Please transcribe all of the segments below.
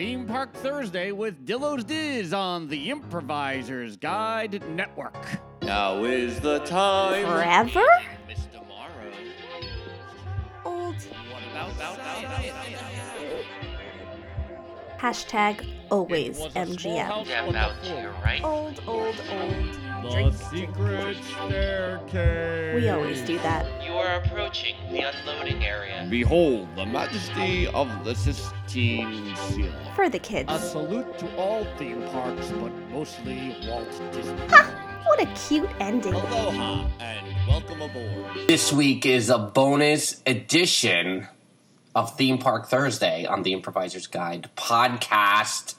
Theme Park Thursday with Dillo's Diz on the Improviser's Guide Network. Now is the time. Forever? Miss Tomorrow. Old. What about, about, about, Hashtag always It was a small MGM. house Yeah, on the about floor. you, right? Old, old, old. The Drink. secret staircase. We always do that. You are approaching the unloading area. Behold the majesty of the Sistine Ceiling. For the kids. A salute to all theme parks, but mostly Walt Disney. Ha! What a cute ending. Aloha and welcome aboard. This week is a bonus edition of Theme Park Thursday on the Improviser's Guide podcast.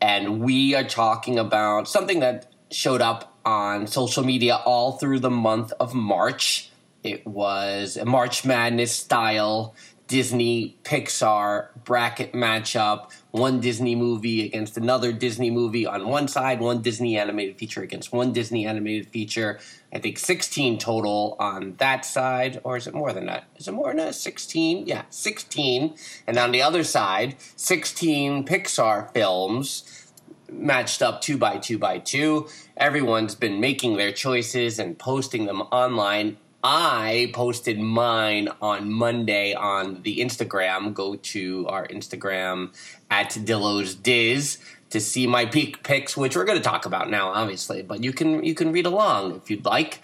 And we are talking about something that showed up on social media all through the month of March. It was a March Madness style Disney Pixar bracket matchup. One Disney movie against another Disney movie on one side, one Disney animated feature against one Disney animated feature. I think 16 total on that side, or is it more than that? Is it more than that? 16? Yeah, 16. And on the other side, 16 Pixar films matched up two by two by two. Everyone's been making their choices and posting them online. I posted mine on Monday on the Instagram. Go to our Instagram at Dillo's Diz to see my peak picks, which we're going to talk about now, obviously. But you can you can read along if you'd like,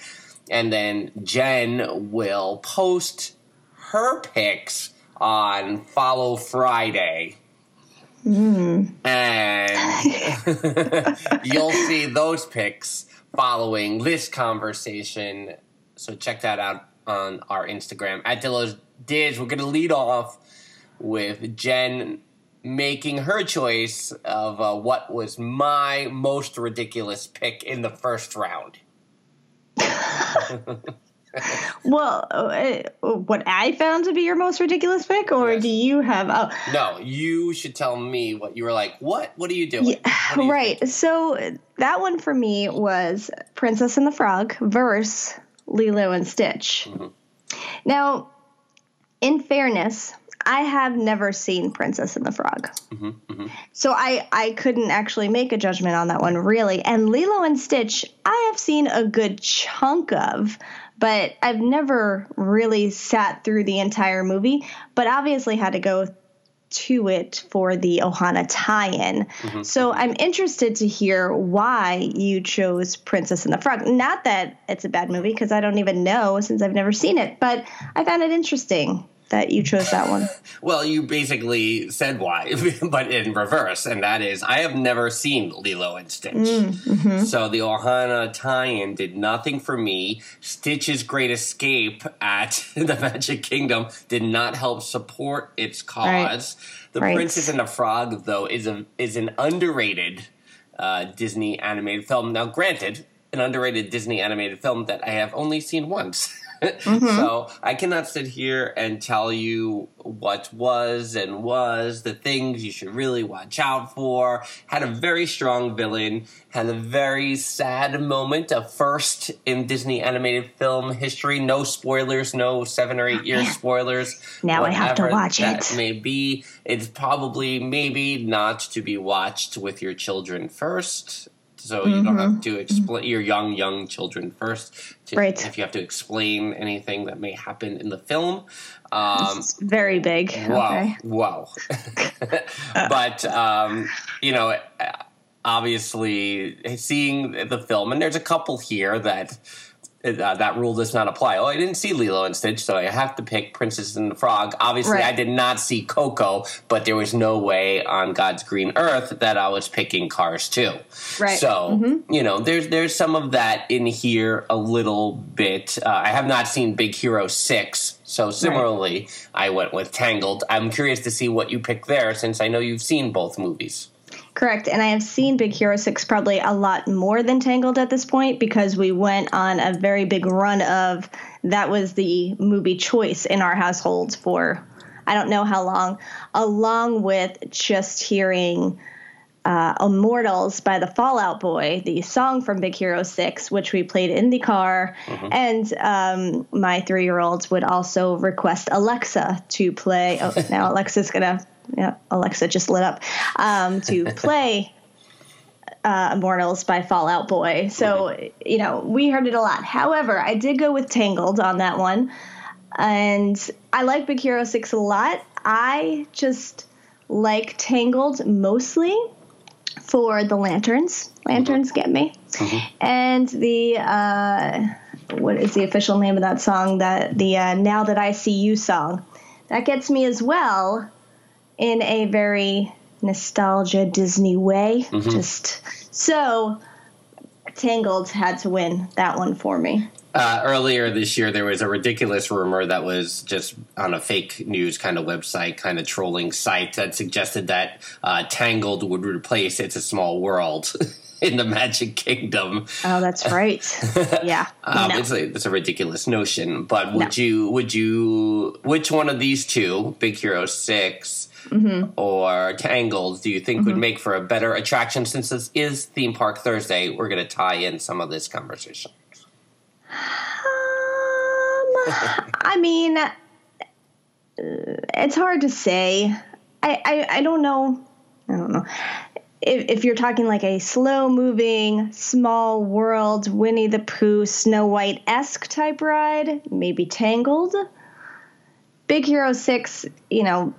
and then Jen will post her picks on Follow Friday and you'll see those pics following this conversation. So check that out on our Instagram at Dillo's Diz. We're gonna lead off with Jen making her choice of uh, what was my most ridiculous pick in the first round. Well, uh, what I found to be your most ridiculous pick, or Yes. do you have? Oh, No, you should tell me what you were like. What? What are you doing? yeah, are you right. thinking? So that one for me was Princess and the Frog versus Lilo and Stitch. Mm-hmm. Now, in fairness, I have never seen Princess and the Frog. Mm-hmm, So I, I couldn't actually make a judgment on that one, really. And Lilo and Stitch, I have seen a good chunk of, but I've never really sat through the entire movie, but obviously had to go to it for the Ohana tie in. Mm-hmm. So I'm interested to hear why you chose Princess and the Frog. Not that it's a bad movie, because I don't even know since I've never seen it, but I found it interesting that you chose that one. Well, you basically said why, but in reverse, and that is I have never seen Lilo and Stitch. So the Ohana tie-in did nothing for me. Stitch's Great Escape at the Magic Kingdom did not help support its cause. The Right. Princess and the Frog, though, is a is an underrated uh, Disney animated film. Now, granted, an underrated Disney animated film that I have only seen once. Mm-hmm. So I cannot sit here and tell you what was and was the things you should really watch out for. Had a very strong villain, had a very sad moment, a first in Disney animated film history. No spoilers, no seven or eight year spoilers. Now I have to watch that it. May be. It's probably maybe not to be watched with your children first. So you don't have to explain your young young children first. To, Right. If you have to explain anything that may happen in the film. Um, It's very big. Wow, Okay. wow. but um, you know, obviously, seeing the film, and there's a couple here that uh, that rule does not apply. Oh, I didn't see Lilo and Stitch, so I have to pick Princess and the Frog. Obviously, Right. I did not see Coco, but there was no way on God's green earth that I was picking Cars 2. Right. So you know, there's there's some of that in here a little bit. Uh, I have not seen Big Hero Six, so similarly, I went with Tangled. I'm curious to see what you pick there, since I know you've seen both movies. Correct. And I have seen Big Hero 6 probably a lot more than Tangled at this point because we went on a very big run of that was the movie choice in our household for I don't know how long, along with just hearing uh, Immortals by the Fall Out Boy, the song from Big Hero 6, which we played in the car. And um, my three year olds would also request Alexa to play. Oh, now Alexa's going to yeah, Alexa just lit up um, to play uh, Immortals by Fall Out Boy. So, you know, we heard it a lot. However, I did go with Tangled on that one. And I like Big Hero 6 a lot. I just like Tangled mostly for the lanterns. Lanterns get me. And the, uh, what is the official name of that song? That the uh, Now That I See You song. That gets me as well in a very nostalgia Disney way. Just so Tangled had to win that one for me. Uh, earlier this year, there was a ridiculous rumor that was just on a fake news kind of website, kind of trolling site that suggested that uh, Tangled would replace It's a Small World in the Magic Kingdom. Oh, that's right. yeah. Um, no. it's, a, it's a ridiculous notion, but would you would you which one of these two, Big Hero 6 Mm-hmm. or Tangled, do you think would make for a better attraction? Since this is Theme Park Thursday, we're going to tie in some of this conversation. Um, I mean, uh, it's hard to say. I, I, I don't know. I don't know. If, if you're talking like a slow moving, small world, Winnie the Pooh, Snow White esque type ride, maybe Tangled. Big Hero 6, you know,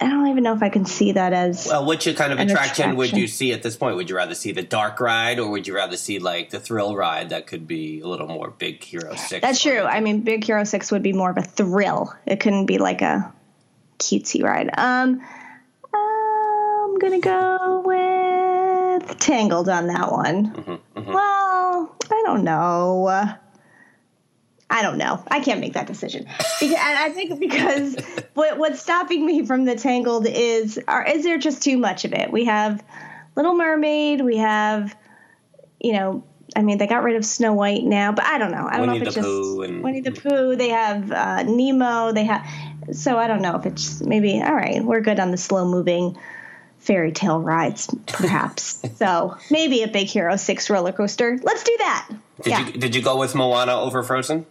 I don't even know if I can see that as. Well, which kind of An attraction, would you see at this point? Would you rather see the dark ride, or would you rather see like the thrill ride that could be a little more Big Hero Six? That's true. I mean, Big Hero Six would be more of a thrill. It couldn't be like a cutesy ride. Um, I'm gonna go with Tangled on that one. Well, I don't know. I don't know. I can't make that decision. Because, and I think because what, what's stopping me from the Tangled is, are, is there just too much of it? We have Little Mermaid. We have, you know, I mean, they got rid of Snow White now, but I don't know. I don't Winnie know if it's Pooh just and- Winnie the Pooh. They have uh, Nemo. They have, so I don't know if it's maybe all right. We're good on the slow moving fairy tale rides, perhaps. so maybe a Big Hero Six roller coaster. Let's do that. Did yeah. you did you go with Moana over Frozen?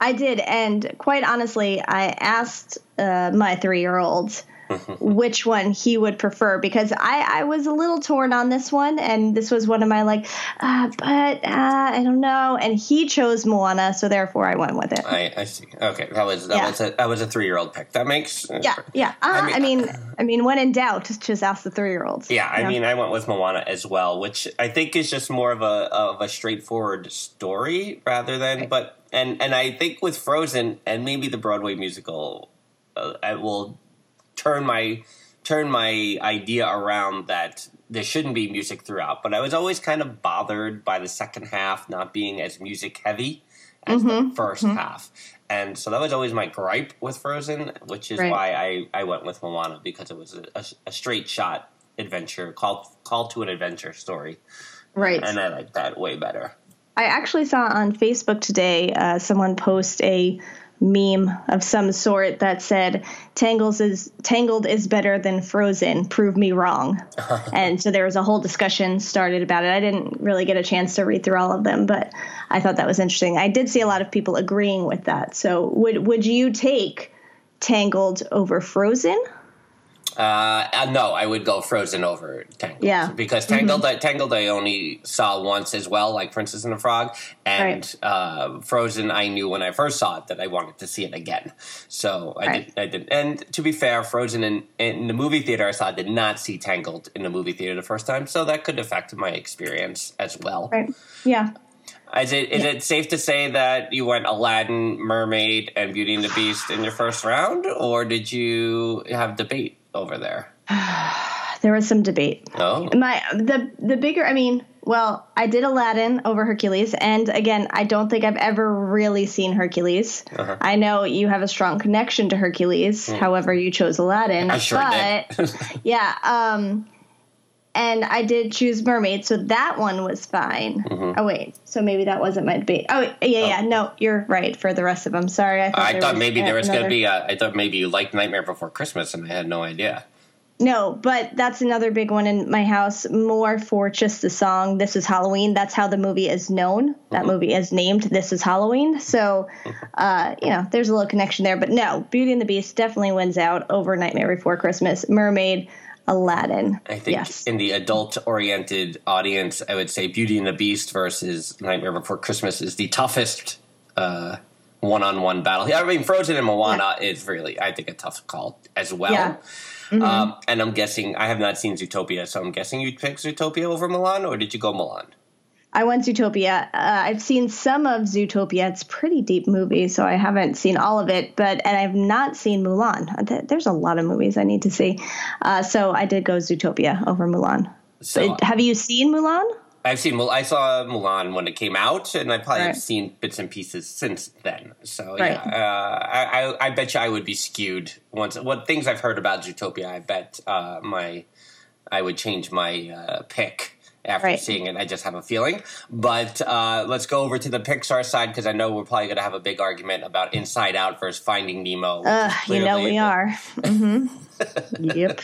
I did, and quite honestly, I asked uh, my three-year-old which one he would prefer because I, I was a little torn on this one, and this was one of my like, uh, but uh, I don't know, and he chose Moana, so therefore I went with it. I, I see. Okay, that was that Yeah. was a that was a three year old pick. That makes yeah, yeah. Uh, I mean, I mean, when in doubt, just, ask the three-year-olds. Yeah, I know? mean, I went with Moana as well, which I think is just more of a of a straightforward story rather than. But and and I think with Frozen and maybe the Broadway musical, uh, I will turn my turn my idea around that there shouldn't be music throughout. But I was always kind of bothered by the second half not being as music heavy as the 1st half. And so that was always my gripe with Frozen, which is Right. why I, I went with Moana because it was a, a, a straight shot adventure, call call to an adventure story, right. and I like that way better. I actually saw on Facebook today uh, someone post a meme of some sort that said Tangles is Tangled is better than Frozen. Prove me wrong. and so there was a whole discussion started about it. I didn't really get a chance to read through all of them, but I thought that was interesting. I did see a lot of people agreeing with that. So would would you take Tangled over Frozen? Uh, uh, no, I would go Frozen over Tangled. Yeah. because Tangled, I, Tangled, I only saw once as well, like Princess and the Frog, and Right. uh, Frozen, I knew when I first saw it that I wanted to see it again. So I Right. did. I did. And to be fair, Frozen in, in the movie theater I saw did not see Tangled in the movie theater the first time, so that could affect my experience as well. Right. Yeah. Is it is it safe to say that you went Aladdin, Mermaid, and Beauty and the Beast in your first round, or did you have debate over there? There was some debate. Oh, my the the bigger i mean well i did aladdin over hercules and again i don't think i've ever really seen hercules Uh-huh. i know you have a strong connection to hercules however you chose aladdin. I sure but did. yeah um and i did choose mermaid so that one was fine Mm-hmm. oh wait so maybe that wasn't my debate oh yeah yeah no you're right for the rest of them sorry i thought, I thought was maybe there was going to be. A, I thought maybe you liked Nightmare Before Christmas, and I had no idea. No, but that's another big one in my house. More for just the song "This Is Halloween." That's how the movie is known. That movie is named "This Is Halloween." So, uh, you know, there's a little connection there. But no, Beauty and the Beast definitely wins out over Nightmare Before Christmas, Mermaid, Aladdin. I think yes. in the adult-oriented audience, I would say Beauty and the Beast versus Nightmare Before Christmas is the toughest uh, one-on-one battle. I mean, Frozen and Moana is really, I think, a tough call as well. Yeah. Mm-hmm. Um, and I'm guessing I have not seen Zootopia, so I'm guessing you'd pick Zootopia over Mulan, or did you go Mulan? I went Zootopia. Uh, I've seen some of Zootopia. It's a pretty deep movie, so I haven't seen all of it. But and I've not seen Mulan. There's a lot of movies I need to see. Uh, so I did go Zootopia over Mulan. So But have you seen Mulan? I've seen. Mul- I saw Mulan when it came out, and I probably have seen bits and pieces since then. So Right. yeah, uh, I, I, I bet you I would be skewed once. What things I've heard about Zootopia, I bet uh, my I would change my uh, pick after Right. seeing it. I just have a feeling. But uh, let's go over to the Pixar side because I know we're probably going to have a big argument about Inside Out versus Finding Nemo. Uh, you know we are. hmm yep.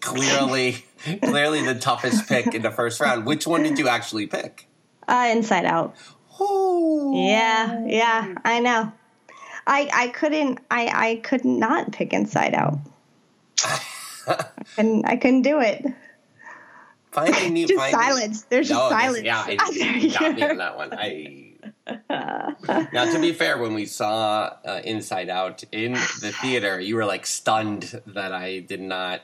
clearly, clearly the toughest pick in the first round. Which one did you actually pick? Uh, Inside Out. Yeah, yeah, I know. I I couldn't I I could not pick Inside Out. and I couldn't do it. Just silence. There's just silence. Yeah, I, you got me on that one. I. now, to be fair, when we saw uh, Inside Out in the theater, you were like stunned that I did not.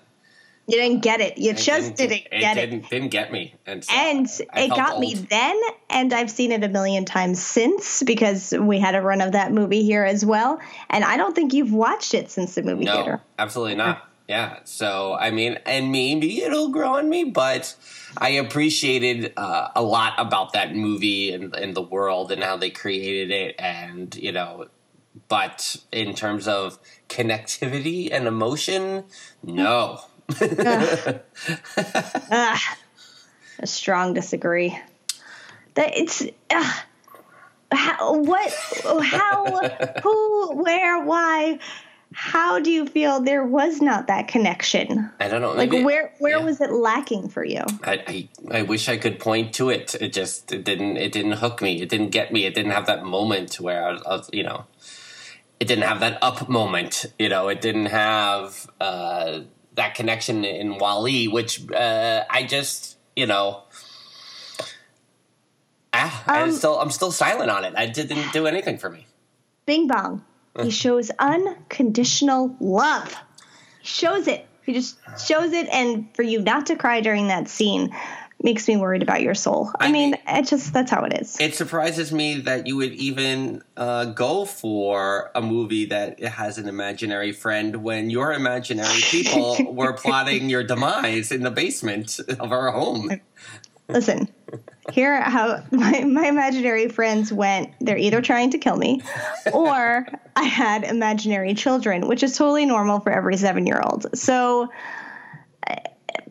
You didn't get it. You I just didn't, it get it. didn't, Didn't get me, and so And it got me then, and I've seen it a million times since because we had a run of that movie here as well. And I don't think you've watched it since the movie No, theater. absolutely not. Yeah. So, I mean, and maybe it'll grow on me, but I appreciated uh, a lot about that movie and, and the world and how they created it. And, you know, but in terms of connectivity and emotion, no. Ugh, a strong disagree. That it's ugh, how, what, how, who, where, why. How do you feel there was not that connection? I don't know. Like maybe- where where yeah. was it lacking for you? I, I I wish I could point to it. It just it didn't it didn't hook me. It didn't get me. It didn't have that moment where I was, I was you know, it didn't have that up moment. You know, it didn't have uh, that connection in WALL-E, which uh, I just you know. Ah, I'm still I'm still silent on it. I didn't do anything for me. Bing Bong. He shows unconditional love. He shows it. He just shows it, and for you not to cry during that scene makes me worried about your soul. I, I mean, it just that's how it is. It surprises me that you would even uh, go for a movie that has an imaginary friend when your imaginary people were plotting your demise in the basement of our home. Listen, here how my, my imaginary friends went. They're either trying to kill me, or I had imaginary children, which is totally normal for every seven year old. So.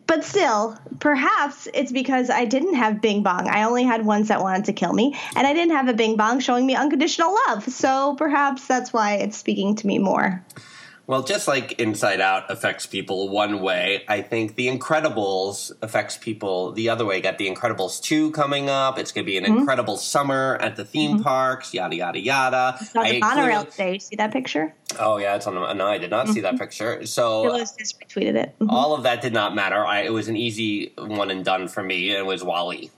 But still, perhaps it's because I didn't have Bing Bong. I only had ones that wanted to kill me, and I didn't have a Bing Bong showing me unconditional love. So perhaps that's why it's speaking to me more. Well, just like Inside Out affects people one way, I think The Incredibles affects people the other way. Got The Incredibles 2 coming up. It's going to be an incredible summer at the theme parks, yada, yada, yada. Saw the I monorail clearly- today. You see that picture? Oh, yeah, it's on the. No, I did not see that picture. So. Phyllis just retweeted it. Mhm. all of that did not matter. I, it was an easy one and done for me. It was WALL-E.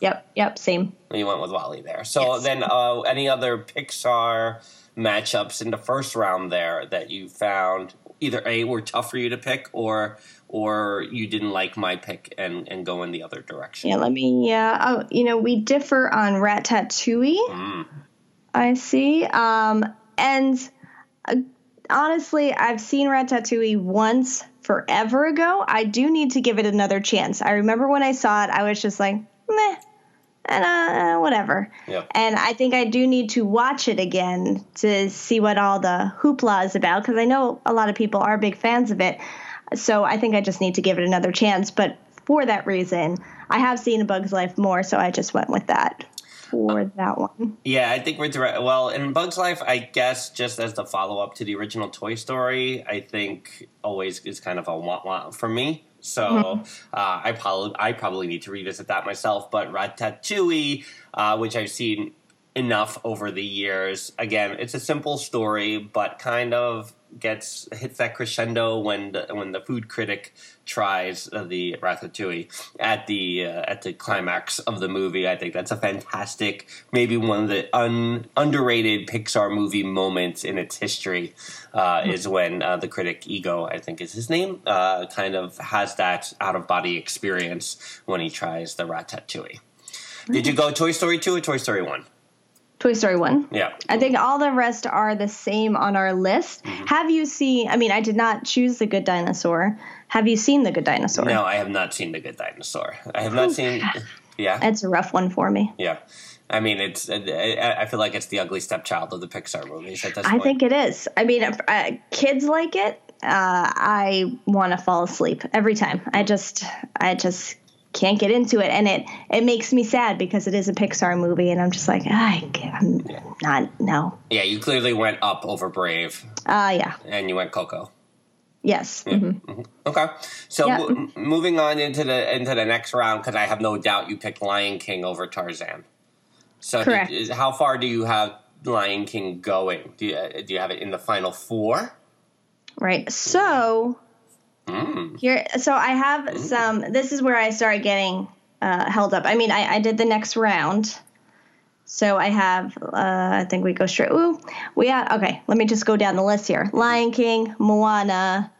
Yep, yep, same. you went with WALL-E there. So Yes. then, uh, any other Pixar matchups in the first round there that you found either a were tough for you to pick, or or you didn't like my pick and and go in the other direction? Yeah, let me. Yeah, oh, you know, we differ on rat Ratatouille. Mm. I see. Um, and uh, honestly, I've seen rat Ratatouille once forever ago. I do need to give it another chance. I remember when I saw it, I was just like, meh, and uh, whatever. Yep. And I think I do need to watch it again to see what all the hoopla is about because I know a lot of people are big fans of it. So I think I just need to give it another chance. But for that reason, I have seen A Bug's Life more, so I just went with that. for that one. Yeah, I think we're direct. Well, in Bugs Life, I guess just as the follow up to the original Toy Story, I think always is kind of a want want for me. So Mm-hmm. uh, I probably I probably need to revisit that myself. But Ratatouille, uh, which I've seen enough over the years, again, it's a simple story, but kind of gets hits that crescendo when the, when the food critic tries uh, the ratatouille at the uh, at the climax of the movie. I think that's a fantastic, maybe one of the un, underrated Pixar movie moments in its history. Uh, is when uh, the critic Ego, I think is his name, uh, kind of has that out of body experience when he tries the ratatouille. Did you go Toy Story two or Toy Story one? Toy Story 1. Yeah. I think all the rest are the same on our list. Mm-hmm. Have you seen, I mean, I did not choose The Good Dinosaur. Have you seen The Good Dinosaur? No, I have not seen The Good Dinosaur. I have not seen. Yeah. It's a rough one for me. Yeah. I mean, it's. I, I feel like it's the ugly stepchild of the Pixar movies at this I point. think it is. I mean, if, uh, kids like it. Uh, I want to fall asleep every time. I just, I just can't get into it, and it it makes me sad because it is a Pixar movie, and I'm just like, I, I'm not. No. yeah, you clearly went up over Brave, Uh yeah. and you went Coco. Yes. mhm. Okay, so Yeah. mo- moving on into the into the next round because I have no doubt you picked Lion King over Tarzan. So, Correct. did- is- how far do you have Lion King going? Do you do you have it in the final four? Right. So Mm. here, so I have some. This is where I started getting uh, held up. I mean, I, I did the next round. So I have. Uh, I think we go straight. Ooh, we have. Okay, let me just go down the list here. Lion King, Moana.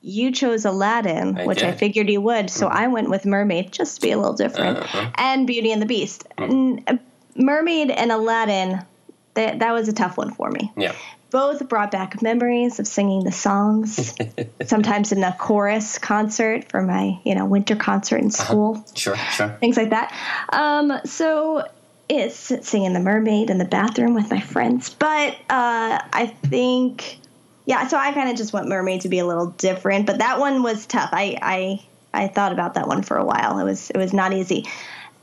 You chose Aladdin, Mm-hmm. I which I did. Mm-hmm. figured you would. So I went with Mermaid, just to be a little different, Uh-huh. and Beauty and the Beast. Mm-hmm. Mermaid and Aladdin. That, that was a tough one for me Yeah. Both brought back memories of singing the songs sometimes in a chorus concert for my you know winter concert in school. Sure. Sure. things like that. Um, so it's singing the mermaid in the bathroom with my friends. But uh, i think yeah so i kind of just want mermaid to be a little different but that one was tough. I i i thought about that one for a while. It was it was not easy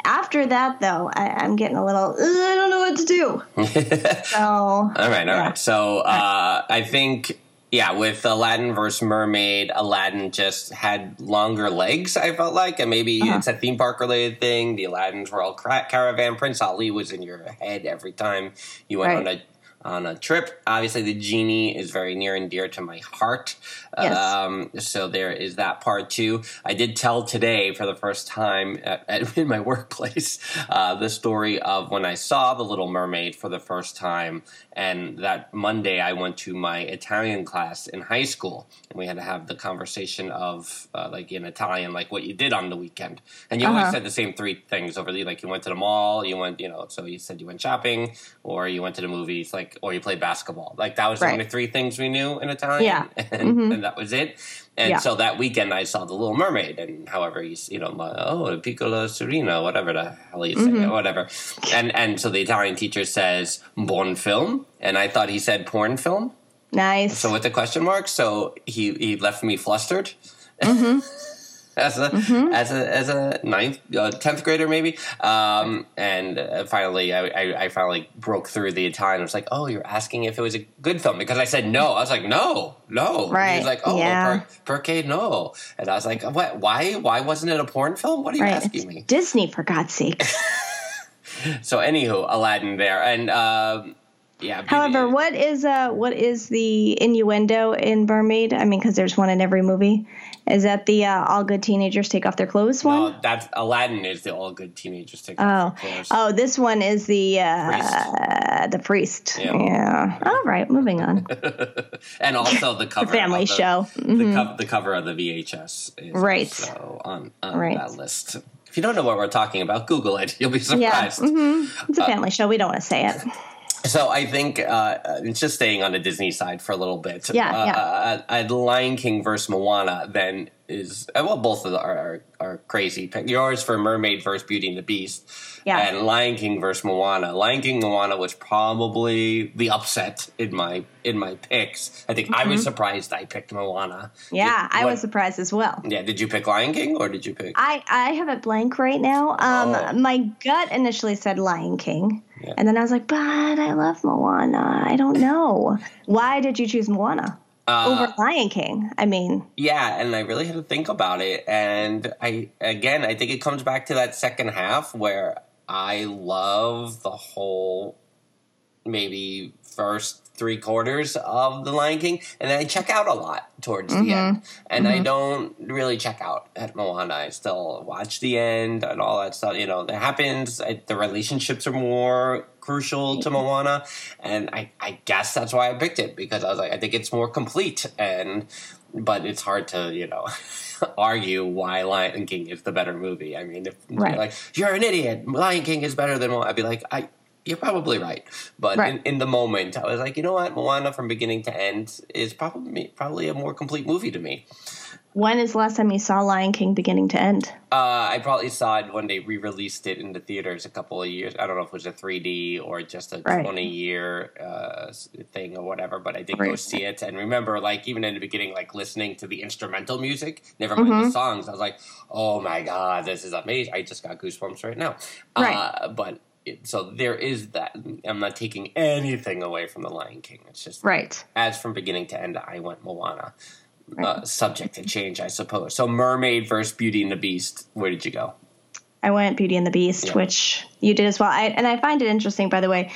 after that though I, i'm getting a little i don't know what to do so All right, all right. Yeah. So uh, I think, yeah, with Aladdin versus Mermaid, Aladdin just had longer legs. I felt like, and maybe Uh-huh. it's a theme park related thing. The Aladdin's Royal Caravan, Prince Ali was in your head every time you went Right. on a on a trip. Obviously, the genie is very near and dear to my heart. Yes. Um, so there is that part too. I did tell today for the first time at, at, in my workplace uh, the story of when I saw The Little Mermaid for the first time, and that Monday I went to my Italian class in high school, and we had to have the conversation of uh, like in Italian, like what you did on the weekend, and you always Uh-huh. said the same three things over the like you went to the mall, you went, you know, so you said you went shopping, or you went to the movies, like or you played basketball. Like that was the Right. only three things we knew in Italian, Yeah. and, Mhm. and that was it. And Yeah. so that weekend, I saw The Little Mermaid, and however you, you know, oh, Piccola Serena, whatever the hell you say, Mm-hmm. whatever. And and so the Italian teacher says "buon film," and I thought he said "porn film." nice So with the question mark, so he he left me flustered. Mm-hmm. as a as a as a ninth uh, tenth grader maybe, um, and uh, finally I, I I finally broke through the Italian. I was like, "Oh, you're asking if it was a good film?" Because I said no. I was like, "No, no." And He Right, was like, "Oh, yeah. per, perché no?" And I was like, "What? Why? Why wasn't it a porn film? What are you right asking it's me?" disney for god's sake So, anywho, Aladdin there, and um, yeah. However, what is uh what is the innuendo in Mermaid? I mean, because there's one in every movie. Is that the uh, all good teenagers take off their clothes one? No, that's Aladdin is the all good teenagers take Oh, off their clothes. oh, this one is the uh, the priest. Yeah. Yeah. All right, moving on. and also the cover family of the, show. The, Mhm. co- the cover of the VHS is Right. so on, on Right. that list. If you don't know what we're talking about, Google it. You'll be Yeah. surprised. hmm It's a Uh, family show. We don't want to say it. So I think uh, it's just staying on the Disney side for a little bit. Yeah, uh, yeah. Uh, uh, Lion King versus Moana then is well, both of them are, are, are crazy. Yours for Mermaid versus Beauty and the Beast, Yeah. and Lion King versus Moana. Lion King Moana was probably the upset in my in my picks. I think I was surprised I picked Moana. Mm-hmm. Yeah, Did- I what- was surprised as well. Yeah, did you pick Lion King or did you pick? I, I have it blank right now. Um, Oh. My gut initially said Lion King. Yeah. And then I was like, but I love Moana. I don't know. Why did you choose Moana Uh, over Lion King? I mean, Yeah, and I really had to think about it. And I again, I think it comes back to that second half where I love the whole maybe first three quarters of the Lion King, and then I check out a lot towards the mm-hmm. end, and I mm-hmm. don't really check out at Moana. I still watch the end and all that stuff. You know, that happens. I, the relationships are more crucial to Moana, and I, I guess that's why I picked it because I was like, I think it's more complete, and but it's hard to you know. argue why Lion King is the better movie. I mean, if Right. you're like you're an idiot, Lion King is better than Moana, I'd be like, I you're probably right. But Right. in, in the moment, I was like, you know what, Moana from beginning to end is probably probably a more complete movie to me. when is the last time you saw Lion King beginning to end? Uh, I probably saw it when they re-released it in the theaters a couple of years. I don't know if it was a 3D or just a Right. 20 year uh, thing or whatever, but I did go see it. And remember, like even in the beginning, like listening to the instrumental music, never mind Mm-hmm. the songs. I was like, oh my god, this is amazing! I just got goosebumps right now. Right. Uh, but it, so there is that. I'm not taking anything away from the Lion King. It's just Right. as from beginning to end, I went Moana. Uh, subject to change, I suppose. So, Mermaid versus Beauty and the Beast. Where did you go? I went Beauty and the Beast, Yeah. which you did as well. I, and I find it interesting, by the way.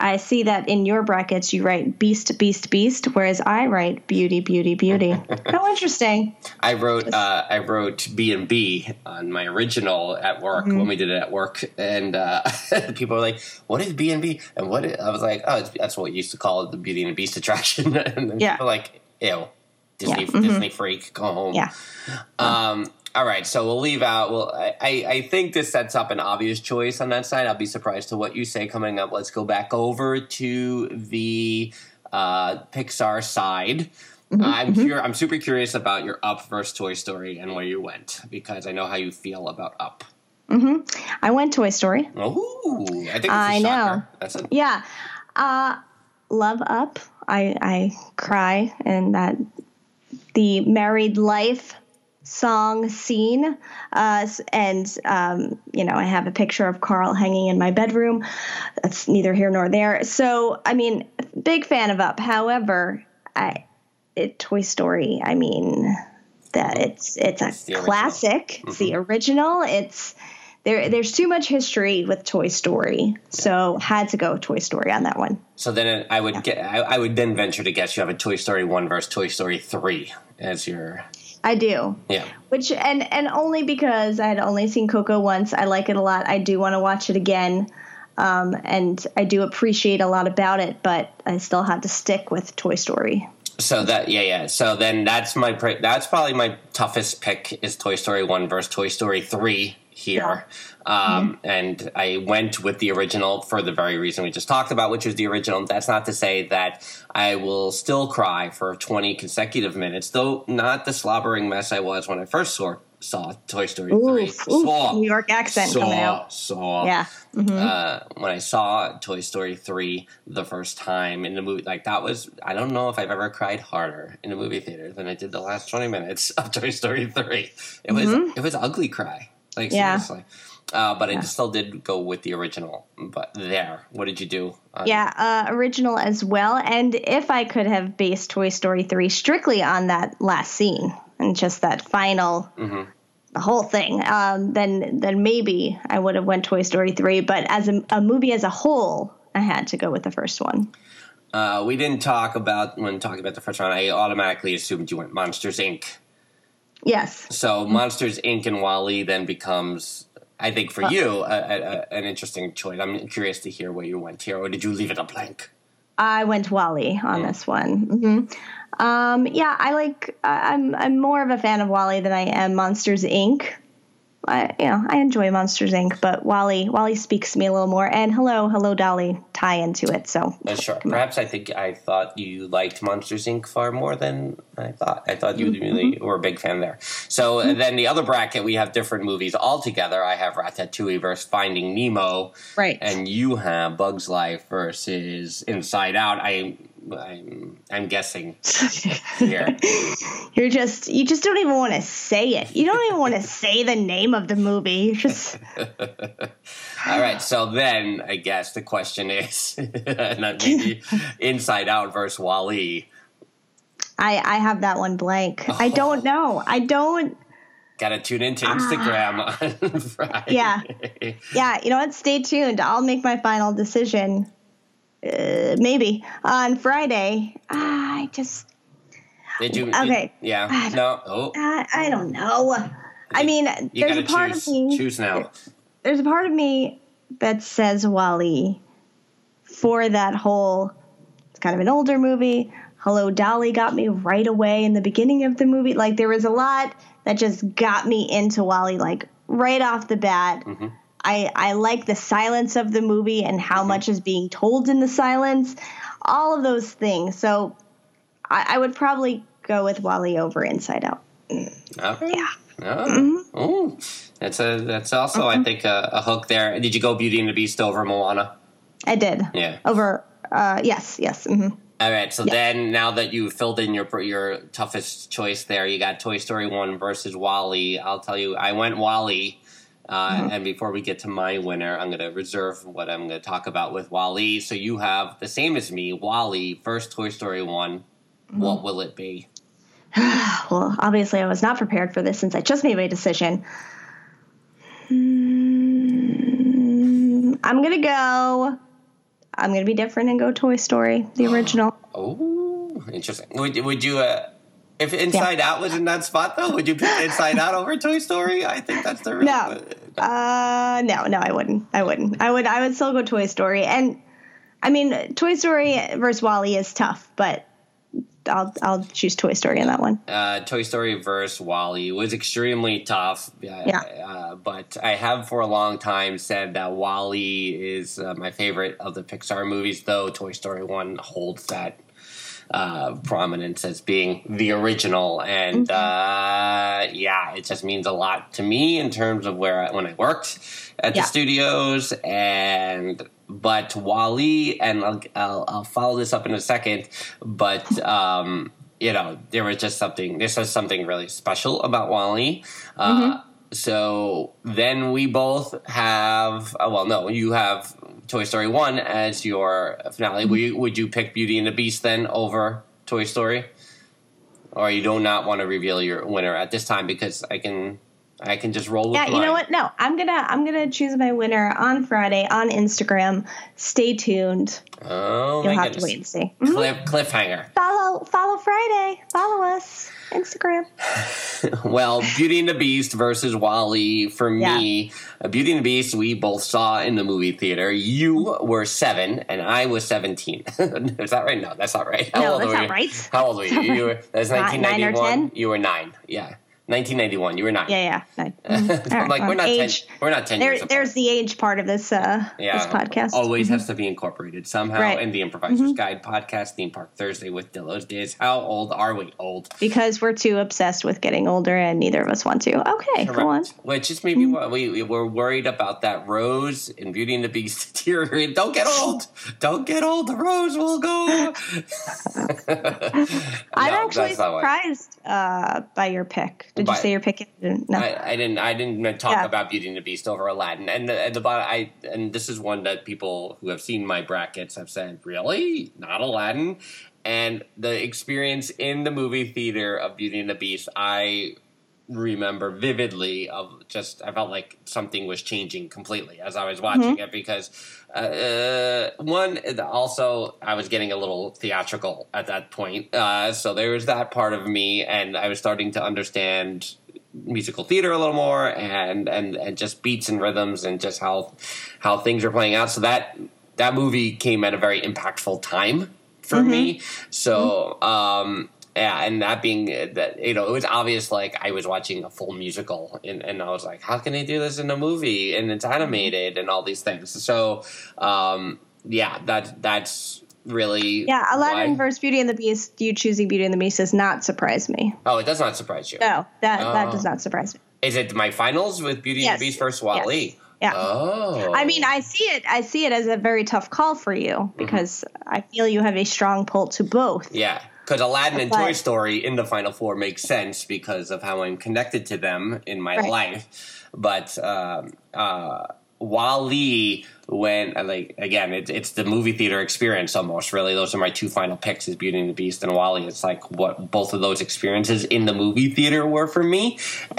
I see that in your brackets you write Beast, Beast, Beast, whereas I write Beauty, Beauty, Beauty. How interesting. I wrote uh, I wrote B and B on my original at work Mm-hmm. when we did it at work, and uh, people were like, "What is B and B?" And what is, I was like, "Oh, it's, that's what we used to call it, the Beauty and the Beast attraction." and then Yeah. people were like, "Ew, Disney Yeah, mhm. Disney freak, go home." Yeah. Um, all right, so we'll leave out. Well, I, I I think this sets up an obvious choice on that side. I'll be surprised to what you say coming up. Let's go back over to the uh, Pixar side. I'm cur- I'm super curious about your Up versus Toy Story and where you went because I know how you feel about Up. I went Toy Story. Oh, I think I know. shocker. That's a, Yeah. Uh, love Up. I, I cry and that the married life song scene. Uh, and, um, you know, I have a picture of Carl hanging in my bedroom. That's neither here nor there. So, I mean, big fan of Up. However, I, it, Toy Story, I mean, that it's it's a original. classic. It's the original. It's there. There's too much history with Toy Story, so had to go Toy Story on that one. so then I would get I, I would then venture to guess you have a Toy Story one versus Toy Story three as your I do. yeah. Which and and only because I had only seen Coco once. I like it a lot. I do want to watch it again. Um, and I do appreciate a lot about it, but I still had to stick with Toy Story. So that yeah yeah. So then that's my that's probably my toughest pick is Toy Story one versus Toy Story three here. Um, And I went with the original for the very reason we just talked about, which was the original. That's not to say that I will still cry for twenty consecutive minutes, though not the slobbering mess I was when I first saw saw Toy Story three. Oof, oof, Saw New York accent saw coming out. saw Yeah. uh, when I saw Toy Story 3 the first time in the movie, like that was, I don't know if I've ever cried harder in a movie theater than I did the last 20 minutes of Toy Story 3. It was, it was ugly cry. Like, Mm-hmm. Yeah. seriously. Uh, but I still did go with the original. But there, what did you do? Uh, Yeah, uh, original as well. And if I could have based Toy Story 3 strictly on that last scene and just that final, the whole thing, um, then then maybe I would have went Toy Story 3. But as a, a movie as a whole, I had to go with the first one. Uh, we didn't talk about, when talking about the first one, I automatically assumed you went Monsters, Inc. Yes. So Monsters Inc. and WALL-E then becomes, I think, for you, a, a, an interesting choice. I'm curious to hear where you went here, or did you leave it a blank? I went WALL-E on this one. hmm Um, yeah, I like. I'm I'm more of a fan of WALL-E than I am Monsters Inc. I you know I enjoy Monsters Inc. But WALL-E WALL-E speaks to me a little more. And hello hello Dolly tie into it. So Uh, sure. Perhaps I think I thought you liked Monsters Inc. far more than I thought. I thought you really were a big fan there. So uh, then the other bracket, we have different movies altogether. I have Ratatouille versus Finding Nemo, right. and you have Bugs Life versus Inside Out. I, I'm, I'm guessing here. You're just you just don't even want to say it. You don't even want to say the name of the movie. You just All right. So then I guess the question is, not maybe Inside Out versus WALL-E. I I have that one blank. I oh. don't know. I don't. Got to tune into ah. Instagram on Friday. Yeah. Yeah, you know what? Stay tuned. I'll make my final decision. Uh, maybe on Friday. Ah, I just Did you? Okay. Did, yeah. No. Oh. I, I don't know. I mean, there's a part choose. of me. Choose now. There's a part of me that says WALL-E for that whole. It's kind of an older movie. Hello Dolly got me right away in the beginning of the movie. Like there was a lot that just got me into WALL-E like right off the bat. Mm-hmm. I I like the silence of the movie and how much is being told in the silence. All of those things. So I, I would probably go with WALL-E over Inside Out. Oh. Yeah. Oh. Oh. That's a. That's also, I think, a, a hook there. Did you go Beauty and the Beast over Moana? I did. Yeah. Over. Uh, yes. Yes. hmm All right. So then, now that you've filled in your your toughest choice there, you got Toy Story one versus WALL-E. I'll tell you, I went WALL-E. Uh, Mm-hmm. And before we get to my winner, I'm going to reserve what I'm going to talk about with WALL-E. So you have the same as me, WALL-E, first Toy Story one. Mm-hmm. What will it be? Well, obviously, I was not prepared for this since I just made my decision. Hmm, I'm gonna go. I'm gonna be different and go Toy Story, the original. Oh, interesting. Would would you uh, if Inside Out was in that spot though? Would you pick Inside Out over Toy Story? I think that's the real. No. Uh, no, no, I wouldn't. I wouldn't. I would. I would still go Toy Story. And I mean, Toy Story versus WALL-E is tough, but I'll I'll choose Toy Story in that one. Uh, Toy Story versus WALL-E was extremely tough. Yeah. Uh, but I have for a long time said that WALL-E is uh, my favorite of the Pixar movies, though Toy Story One holds that uh, prominence as being the original. And uh, yeah, it just means a lot to me in terms of where I, when I worked at Yeah. the studios. And but WALL-E, and I'll, I'll, I'll follow this up in a second, but. Um, you know, there was just something. This was something really special about WALL-E. Uh, So then we both have. Uh, well, no, you have Toy Story one as your finale. Mm-hmm. Would you, would you pick Beauty and the Beast then over Toy Story, or you do not want to reveal your winner at this time because I can I can just roll with Yeah, you mine. know what? No, I'm gonna I'm gonna choose my winner on Friday on Instagram. Stay tuned. Oh You'll have to wait and see. Cliff, mm-hmm. cliffhanger. Follow follow Friday. Follow us Instagram. Well, Beauty and the Beast versus WALL-E. For me, uh, Beauty and the Beast, we both saw in the movie theater. You were seven, and I was 17. Is that right? No, that's not right. No, old that's were not you? right. How old were you? you were, that's Nine- nine or 1991. 10? You were nine. Yeah. 1991. You were nine. Yeah, yeah. Nine. Mhm. I'm right, like, well, we're not age. 10, we're not 10 There, years apart. there's the age part of this uh this podcast. Always has to be incorporated somehow Right. Mm-hmm. in the Improviser's Guide podcast, Theme Park Thursday with Dillo's Diz. How old are we? Old. because we're too obsessed with getting older and neither of us want to. Okay, go on. Which is maybe why we, we were worried about that rose in Beauty and the Beast deteriorating. Don't get old. Don't get old. The rose will go. I'm actually that's not why. surprised uh, by your pick. Did By- you say your pick? No. I, I didn't. I didn't talk Yeah. about Beauty and the Beast over Aladdin, and the, the bottom. I and this is one that people who have seen my brackets have said, really, not Aladdin, and the experience in the movie theater of Beauty and the Beast, I remember vividly of just I felt like something was changing completely as I was watching it because uh, one also I was getting a little theatrical at that point uh, so there was that part of me and I was starting to understand musical theater a little more and and and just beats and rhythms and just how how things are playing out. So that that movie came at a very impactful time for me. So um yeah, and that being that you know it was obvious like I was watching a full musical and, and I was like, how can they do this in a movie and it's animated and all these things? So um, yeah, that that's really Yeah, Aladdin why- versus Beauty and the Beast. You choosing Beauty and the Beast does not surprise me. Oh, it does not surprise you. No, that that Oh. does not surprise me. Is it my finals with Beauty and the Beast versus WALL-E? Yes. Yeah. Oh, I mean, I see it. I see it as a very tough call for Mm-hmm. you because I feel you have a strong pull to both. Yeah, because Aladdin and But- Toy Story in the Final Four makes sense because of how I'm connected to them in my Right. life. But um, uh, WALL-E, when uh, like again, it, it's the movie theater experience almost. Really, those are my two final picks: is Beauty and the Beast and WALL-E. It's like what both of those experiences in the movie theater were for me.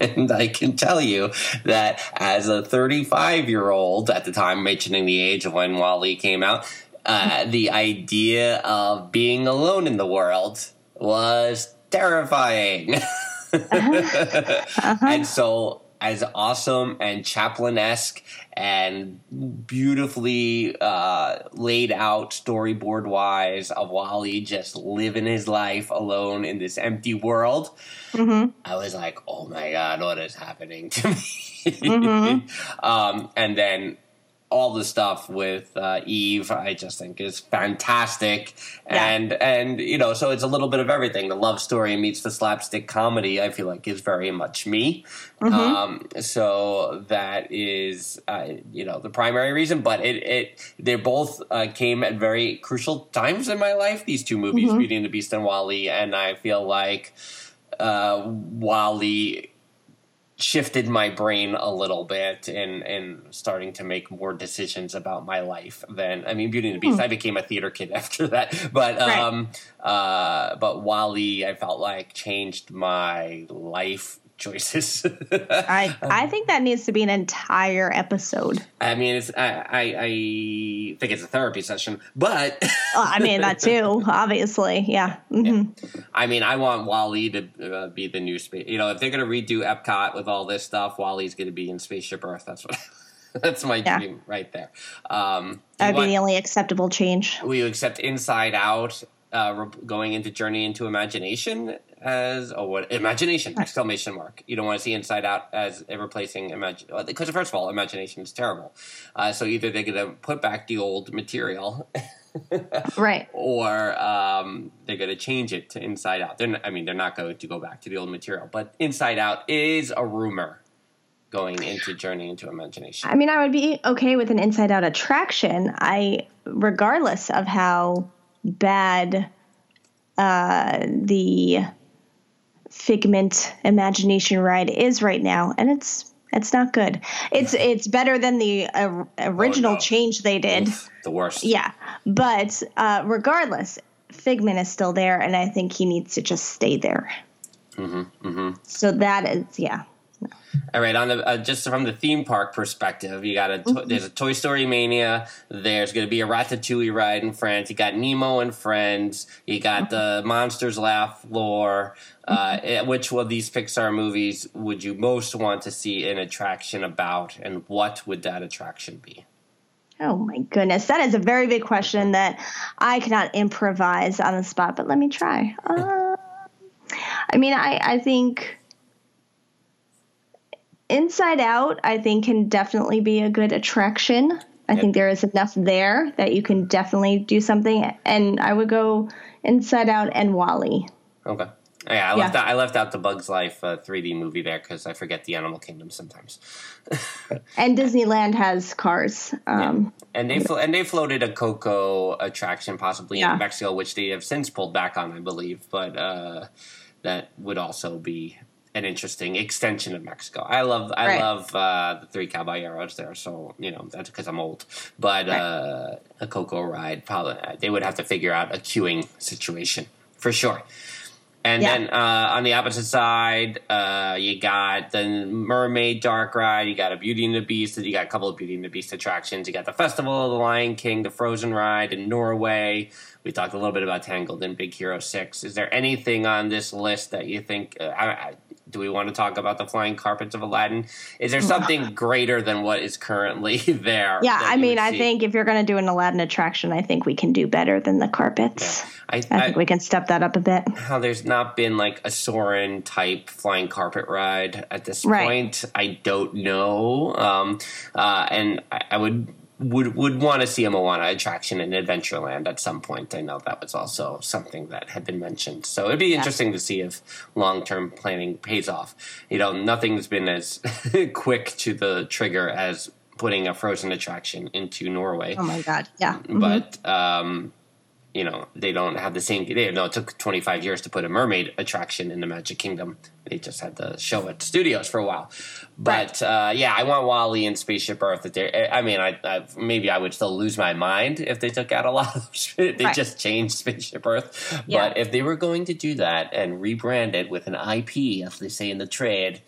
and I can tell you that as a 35 year old at the time, mentioning the age of when WALL-E came out, uh, the idea of being alone in the world was terrifying. And so, as awesome and Chaplin esque and beautifully uh, laid out storyboard wise of WALL-E just living his life alone in this empty world, Mm-hmm. I was like, oh my God, what is happening to me? Mm-hmm. um, and then all the stuff with uh, Eve, I just think is fantastic, Yeah. and and you know, so it's a little bit of everything. The love story meets the slapstick comedy. I feel like is very much me. Mm-hmm. Um, so that is uh, you know the primary reason, but it it they both uh, came at very crucial times in my life. These two movies, Mm-hmm. Beauty and the Beast and WALL-E, and I feel like uh, WALL-E shifted my brain a little bit and and starting to make more decisions about my life than I mean Beauty and the Beast. I became a theater kid after that, but Right. um uh but WALL-E I felt like changed my life choices. I I think that needs to be an entire episode. I mean it's I, I I think it's a therapy session, but Well, I mean that too, obviously. Yeah. hmm I mean, I want WALL-E to uh, be the new space. You know, if they're going to redo Epcot with all this stuff, WALL-E's going to be in Spaceship Earth. That's what. that's my Yeah. dream right there. Um, That would be the only acceptable change. will you accept Inside Out uh, re- going into Journey into Imagination as oh what imagination exclamation mark? You don't want to see Inside Out as replacing imagine because first of all, imagination is terrible. Uh, so either they're going to put back the old material. Right. or um, they're going to change it to Inside Out. They're not, I mean, they're not going to go back to the old material, but Inside Out is a rumor going into Journey into Imagination. I mean, I would be okay with an inside out attraction. I, regardless of how bad uh, the Figment Imagination ride is right now, and it's it's not good. It's it's better than the uh, original Oh, no. change they did. the worst. Yeah, but uh, regardless, Figment is still there, and I think he needs to just stay there. Mm-hmm, mm-hmm. So that is yeah. All right, on the uh, just from the theme park perspective, you got a to- there's a Toy Story Mania. There's going to be a Ratatouille ride in France. You got Nemo and Friends. You got the Monsters Laugh floor. Uh, eh, which of these Pixar movies would you most want to see an attraction about, and what would that attraction be? Oh my goodness, that is a very big question that I cannot improvise on the spot. But let me try. Uh, I mean, I I think Inside Out, I think can definitely be a good attraction. I think there is enough there that you can definitely do something. And I would go Inside Out and WALL-E. Okay. Yeah, I Yeah. left out. I left out the Bugs Life uh, 3D movie there because I forget the Animal Kingdom sometimes. And Disneyland has cars. Um, And they flo- and they floated a Coco attraction possibly Yeah. in Mexico, which they have since pulled back on, I believe. But uh, that would also be an interesting extension of Mexico. I love I Right. love uh, the Three Caballeros there, so you know that's because I'm old. But uh, a Coco ride, probably they would have to figure out a queuing situation for sure. And Yeah. then uh, on the opposite side, uh, you got the Mermaid Dark Ride. You got a Beauty and the Beast. You got a couple of Beauty and the Beast attractions. You got the Festival of the Lion King, the Frozen Ride in Norway. We talked a little bit about Tangled and Big Hero Six. Is there anything on this list that you think uh, I, I, Do we want to talk about the flying carpets of Aladdin? Is there something greater than what is currently there? Yeah, I mean, I see? think if you're going to do an Aladdin attraction, I think we can do better than the carpets. I, I I, think we can step that up a bit. how there's not been like a Soarin' type flying carpet ride at this Right. point. I don't know, um, uh, and I, I would would would want to see a Moana attraction in Adventureland at some point. I know that was also something that had been mentioned, so it'd be interesting to see if long term planning pays off. You know, nothing's been as quick to the trigger as putting a frozen attraction into Norway Oh my God. Yeah. Mhm. but um, you know they don't have the same. They, no, it took 25 years to put a mermaid attraction in the Magic Kingdom. They just had to show at studios for a while. But uh, yeah, I want WALL-E and Spaceship Earth. That they, I mean, I, I maybe I would still lose my mind if they took out a lot of. they Right. just changed Spaceship Earth. Yeah. But if they were going to do that and rebrand it with an IP, as they say in the trade,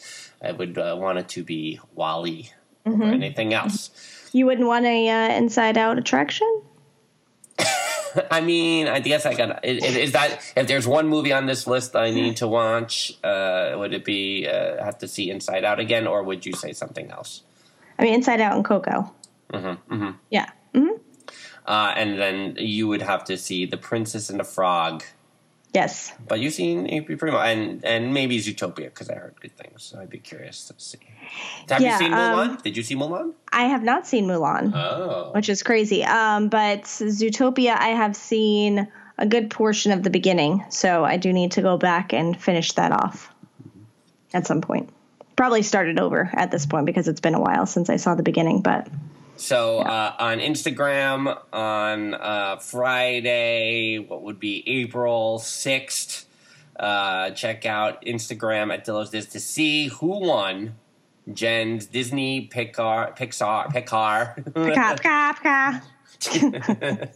I would uh, want it to be WALL-E Mm-hmm. or anything else. You wouldn't want a uh, inside out attraction? I mean, I guess I got. Is, is that if there's one movie on this list I need to watch? Uh, would it be uh, have to see Inside Out again, or would you say something else? I mean, inside out and Coco. Mm-hmm, mm-hmm. Yeah. Mm-hmm. Uh, and then you would have to see The Princess and the Frog. Yes. But you've seen AP pretty much, and and maybe Zootopia because I heard good things. So I'd be curious to see. Have Yeah, you seen Mulan? um, Did you see Mulan? I have not seen Mulan. Oh, which is crazy. Um, but Zootopia, I have seen a good portion of the beginning, so I do need to go back and finish that off at some point. Probably start it over at this point because it's been a while since I saw the beginning. But So uh, on Instagram on uh, Friday, what would be April sixth? Uh, check out Instagram at Dillo's Diz to see who won Jen's Disney Pixar Pixar Pixar pika, pika.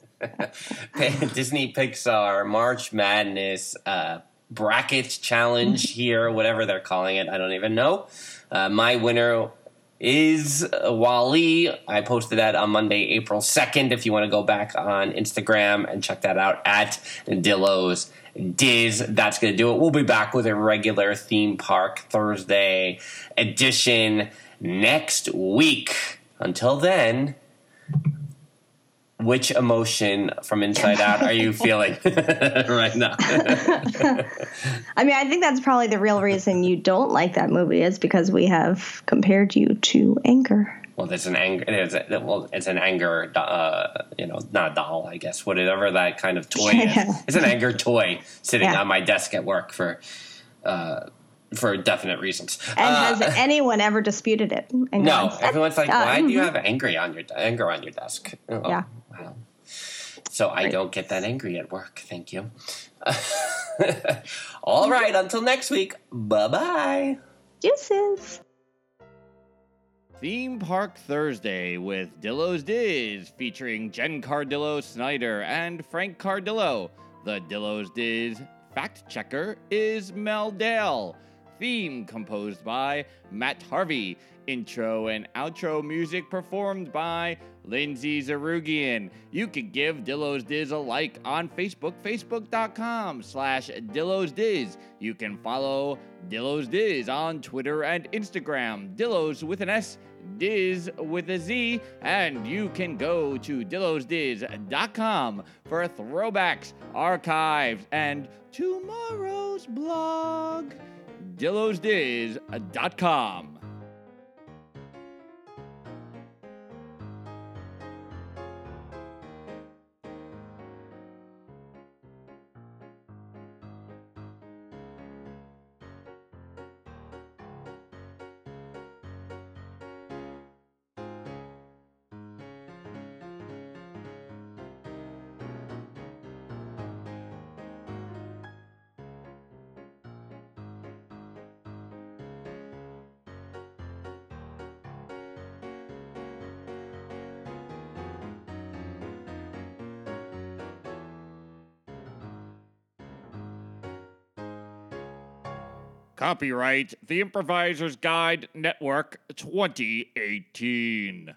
Disney Pixar March Madness uh, bracket challenge here, whatever they're calling it. I don't even know. Uh, my winner is WALL-E. I posted that on Monday, April 2nd. If you want to go back on Instagram and check that out at Dillo's Diz, that's going to do it. We'll be back with a regular theme park Thursday edition next week. Until then, which emotion from inside out are you feeling right now? I mean, I think that's probably the real reason you don't like that movie is because we have compared you to anger. well, there's an anger. It's a, well, it's an anger. Uh, you know, not a doll, I guess. Whatever that kind of toy is. Yeah. It's an anger toy sitting Yeah. on my desk at work for uh, for definite reasons. And Uh, has anyone ever disputed it? No, gone, everyone's like, uh, why do you have angry on your anger on your desk? Oh, Yeah. Wow. So I don't get that angry at work. Thank you. All right. Until next week. Bye bye. Deuces. Theme Park Thursday with Dillo's Diz featuring Jen Cardillo Snyder and Frank Cardillo. The Dillo's Diz fact checker is Mel Dale. Theme composed by Matt Harvey. Intro and outro music performed by Lindsay Zarugian. You can give Dillo's Diz a like on Facebook, facebook.com slash Dillo's Diz. You can follow Dillo's Diz on Twitter and Instagram, Dillo's with an S, Diz with a Z, and you can go to dillosdiz.com for throwbacks, archives, and tomorrow's blog. dillosdiz.com. Copyright The Improviser's Guide Network 2018.